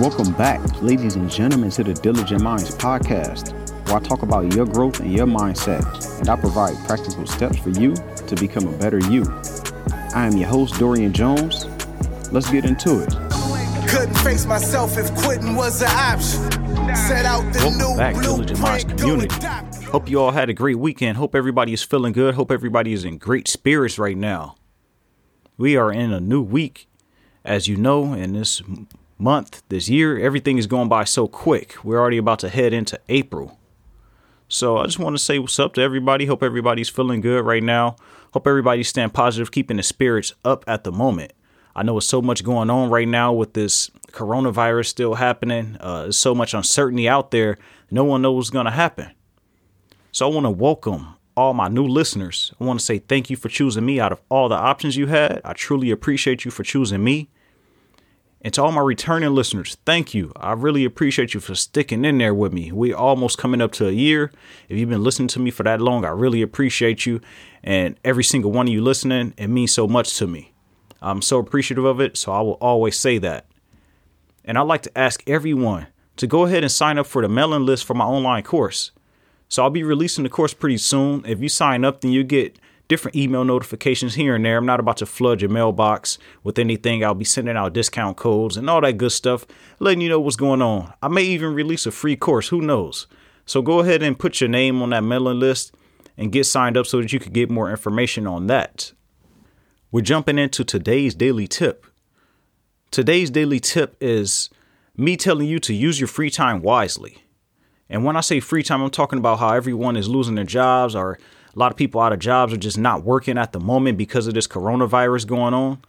Welcome back, ladies and gentlemen, to the Diligent Minds podcast, where I talk about your growth and your mindset, and I provide practical steps for you to become a better you. I am your host, Dorian Jones. Let's get into it. Couldn't face myself if quitting was an option. Set out the Welcome new back, Diligent Minds community. Hope you all had a great weekend. Hope everybody is feeling good. Hope everybody is in great spirits right now. We are in a new week. As you know, in this m- month, this year, everything is going by so quick. We're already about to head into April. So I just want to say what's up to everybody. Hope everybody's feeling good right now. Hope everybody's staying positive, keeping the spirits up at the moment. I know there's so much going on right now with this coronavirus still happening. Uh, there's so much uncertainty out there. No one knows what's going to happen. So I want to welcome all my new listeners. I want to say thank you for choosing me out of all the options you had. I truly appreciate you for choosing me. And to all my returning listeners, thank you. I really appreciate you for sticking in there with me. We're almost coming up to a year. If you've been listening to me for that long, I really appreciate you. And every single one of you listening, it means so much to me. I'm so appreciative of it. So I will always say that. And I'd like to ask everyone to go ahead and sign up for the mailing list for my online course. So I'll be releasing the course pretty soon. If you sign up, then you get different email notifications here and there. I'm not about to flood your mailbox with anything. I'll be sending out discount codes and all that good stuff, letting you know what's going on. I may even release a free course. Who knows? So go ahead and put your name on that mailing list and get signed up so that you can get more information on that. We're jumping into today's daily tip. Today's daily tip is me telling you to use your free time wisely. And when I say free time, I'm talking about how everyone is losing their jobs or a lot of people out of jobs are just not working at the moment because of this coronavirus going on.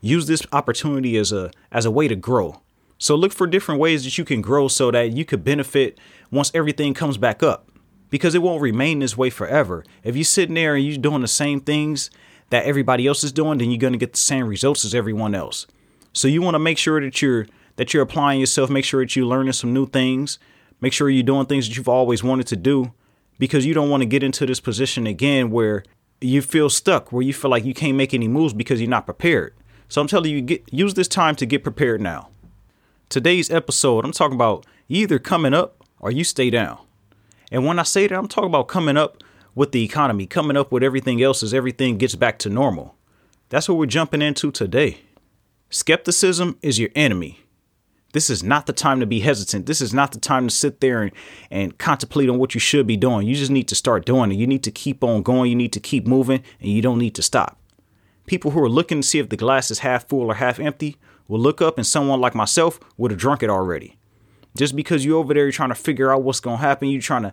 Use this opportunity as a as a way to grow. So look for different ways that you can grow so that you could benefit once everything comes back up. Because it won't remain this way forever. If you're sitting there and you're doing the same things that everybody else is doing, then you're going to get the same results as everyone else. So you want to make sure that you're that you're applying yourself, make sure that you're learning some new things, make sure you're doing things that you've always wanted to do because you don't want to get into this position again where you feel stuck, where you feel like you can't make any moves because you're not prepared. So I'm telling you, get use this time to get prepared now. Today's episode, I'm talking about either coming up or you stay down. And when I say that, I'm talking about coming up with the economy, coming up with everything else as everything gets back to normal. That's what we're jumping into today. Skepticism is your enemy. This is not the time to be hesitant. This is not the time to sit there and, and contemplate on what you should be doing. You just need to start doing it. You need to keep on going. You need to keep moving and you don't need to stop. People who are looking to see if the glass is half full or half empty will look up and someone like myself would have drunk it already. Just because you're over there you're trying to figure out what's going to happen, you're trying to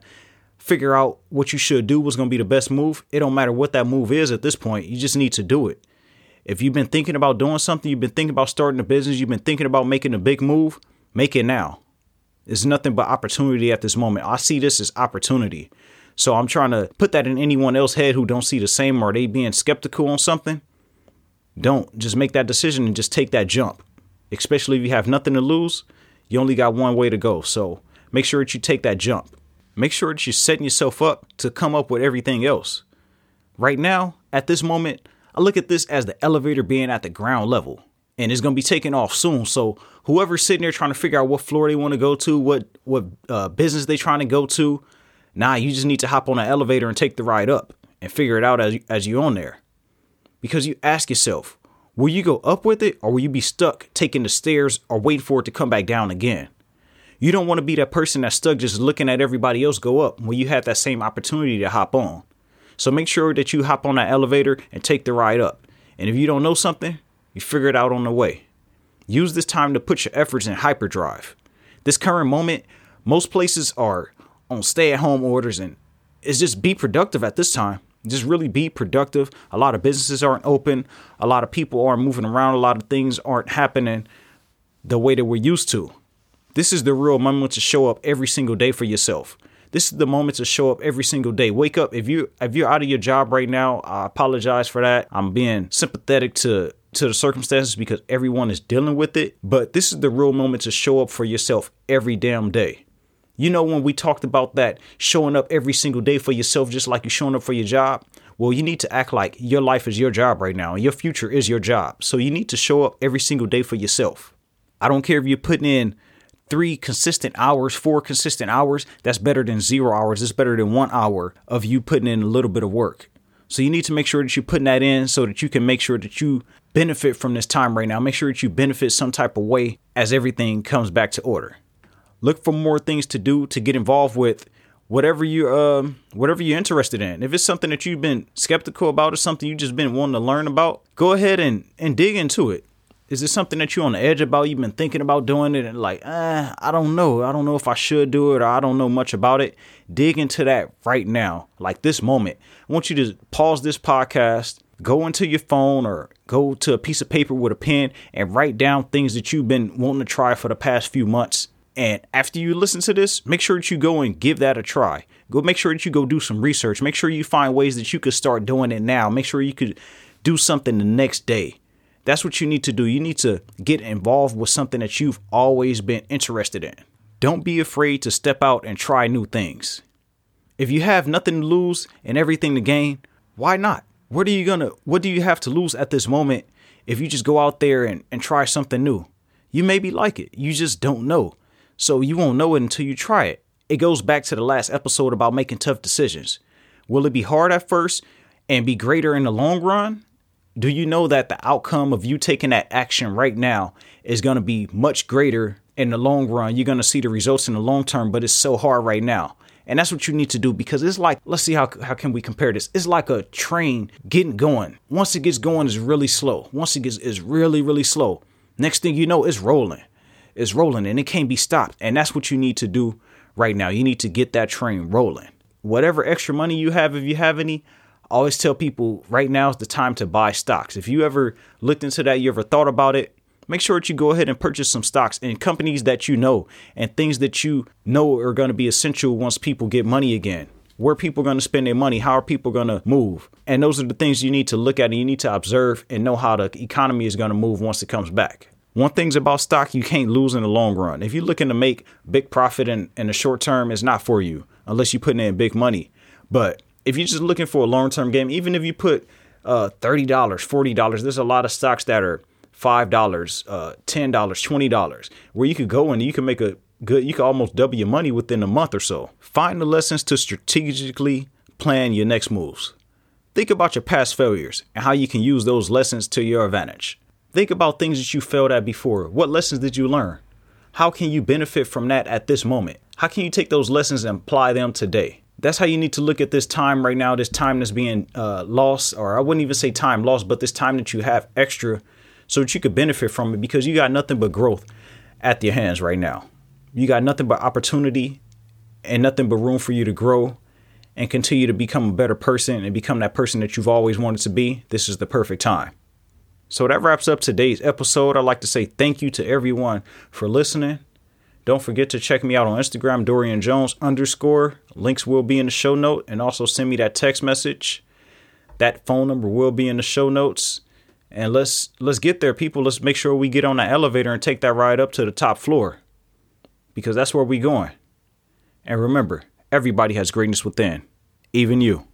figure out what you should do, what's going to be the best move. It don't matter what that move is at this point. You just need to do it. If you've been thinking about doing something, you've been thinking about starting a business, you've been thinking about making a big move, make it now. It's nothing but opportunity at this moment. I see this as opportunity. So I'm trying to put that in anyone else's head who don't see the same or they being skeptical on something. Don't just make that decision and just take that jump. Especially if you have nothing to lose, you only got one way to go. So make sure that you take that jump. Make sure that you're setting yourself up to come up with everything else. Right now, at this moment, I look at this as the elevator being at the ground level and it's going to be taking off soon. So whoever's sitting there trying to figure out what floor they want to go to, what what uh, business they trying to go to, nah, you just need to hop on an elevator and take the ride up and figure it out as as you on there. Because you ask yourself, will you go up with it or will you be stuck taking the stairs or wait for it to come back down again? You don't want to be that person that's stuck just looking at everybody else go up when you have that same opportunity to hop on. So make sure that you hop on that elevator and take the ride up. And if you don't know something, you figure it out on the way. Use this time to put your efforts in hyperdrive. This current moment, most places are on stay at home orders and it's just be productive at this time. Just really be productive. A lot of businesses aren't open. A lot of people aren't moving around. A lot of things aren't happening the way that we're used to. This is the real moment to show up every single day for yourself. This is the moment to show up every single day. Wake up. If you if you're out of your job right now, I apologize for that. I'm being sympathetic to to the circumstances because everyone is dealing with it. But this is the real moment to show up for yourself every damn day. You know when we talked about that showing up every single day for yourself just like you're showing up for your job? Well, you need to act like your life is your job right now and your future is your job. So you need to show up every single day for yourself. I don't care if you're putting in three consistent hours, four consistent hours, that's better than zero hours. It's better than one hour of you putting in a little bit of work. So you need to make sure that you're putting that in so that you can make sure that you benefit from this time right now. Make sure that you benefit some type of way as everything comes back to order. Look for more things to do to get involved with whatever you um whatever you're interested in. If it's something that you've been skeptical about or something you've just been wanting to learn about, go ahead and and dig into it. Is it something that you're on the edge about? You've been thinking about doing it and like, eh, I don't know. I don't know if I should do it or I don't know much about it. Dig into that right now, like this moment. I want you to pause this podcast, go into your phone or go to a piece of paper with a pen and write down things that you've been wanting to try for the past few months. And after you listen to this, make sure that you go and give that a try. Go make sure that you go do some research. Make sure you find ways that you could start doing it now. Make sure you could do something the next day that's what you need to do. You need to get involved with something that you've always been interested in. Don't be afraid to step out and try new things. If you have nothing to lose and everything to gain, why not? What are you gonna what do you have to lose at this moment if you just go out there and, and try something new? You maybe like it. You just don't know. So you won't know it until you try it. It goes back to the last episode about making tough decisions. Will it be hard at first and be greater in the long run? Do you know that the outcome of you taking that action right now is going to be much greater in the long run? You're going to see the results in the long term, but it's so hard right now. And that's what you need to do because it's like, let's see how, how can we compare this? It's like a train getting going. Once it gets going, it's really slow. Once it gets, it's really, really slow. Next thing you know, it's rolling. It's rolling and it can't be stopped. And that's what you need to do right now. You need to get that train rolling. Whatever extra money you have, if you have any, Always tell people right now is the time to buy stocks. If you ever looked into that, you ever thought about it, make sure that you go ahead and purchase some stocks in companies that you know and things that you know are going to be essential once people get money again. Where people are going to spend their money, how are people going to move? And those are the things you need to look at and you need to observe and know how the economy is going to move once it comes back. One thing's about stock you can't lose in the long run. If you're looking to make big profit in, in the short term, it's not for you unless you're putting in big money. But if you're just looking for a long term game, even if you put uh, $30, $40, there's a lot of stocks that are $5, uh, $10, $20, where you could go and you can make a good, you can almost double your money within a month or so. Find the lessons to strategically plan your next moves. Think about your past failures and how you can use those lessons to your advantage. Think about things that you failed at before. What lessons did you learn? How can you benefit from that at this moment? How can you take those lessons and apply them today? That's how you need to look at this time right now, this time that's being uh, lost, or I wouldn't even say time lost, but this time that you have extra so that you could benefit from it because you got nothing but growth at your hands right now. You got nothing but opportunity and nothing but room for you to grow and continue to become a better person and become that person that you've always wanted to be. This is the perfect time. So that wraps up today's episode. I'd like to say thank you to everyone for listening. Don't forget to check me out on Instagram, Dorian Jones underscore. Links will be in the show note, and also send me that text message. That phone number will be in the show notes. And let's let's get there, people. Let's make sure we get on that elevator and take that ride up to the top floor. Because that's where we going. And remember, everybody has greatness within, even you.